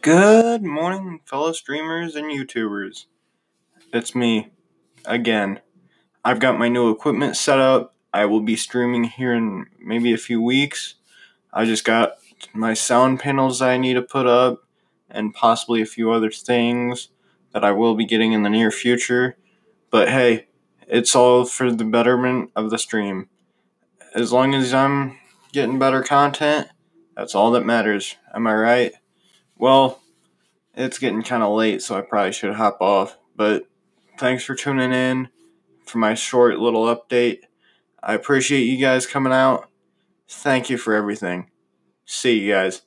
Good morning, fellow streamers and YouTubers. It's me again. I've got my new equipment set up. I will be streaming here in maybe a few weeks. I just got my sound panels I need to put up and possibly a few other things that I will be getting in the near future. But hey, it's all for the betterment of the stream. As long as I'm getting better content, that's all that matters. Am I right? Well, it's getting kind of late, so I probably should hop off. But thanks for tuning in for my short little update. I appreciate you guys coming out. Thank you for everything. See you guys.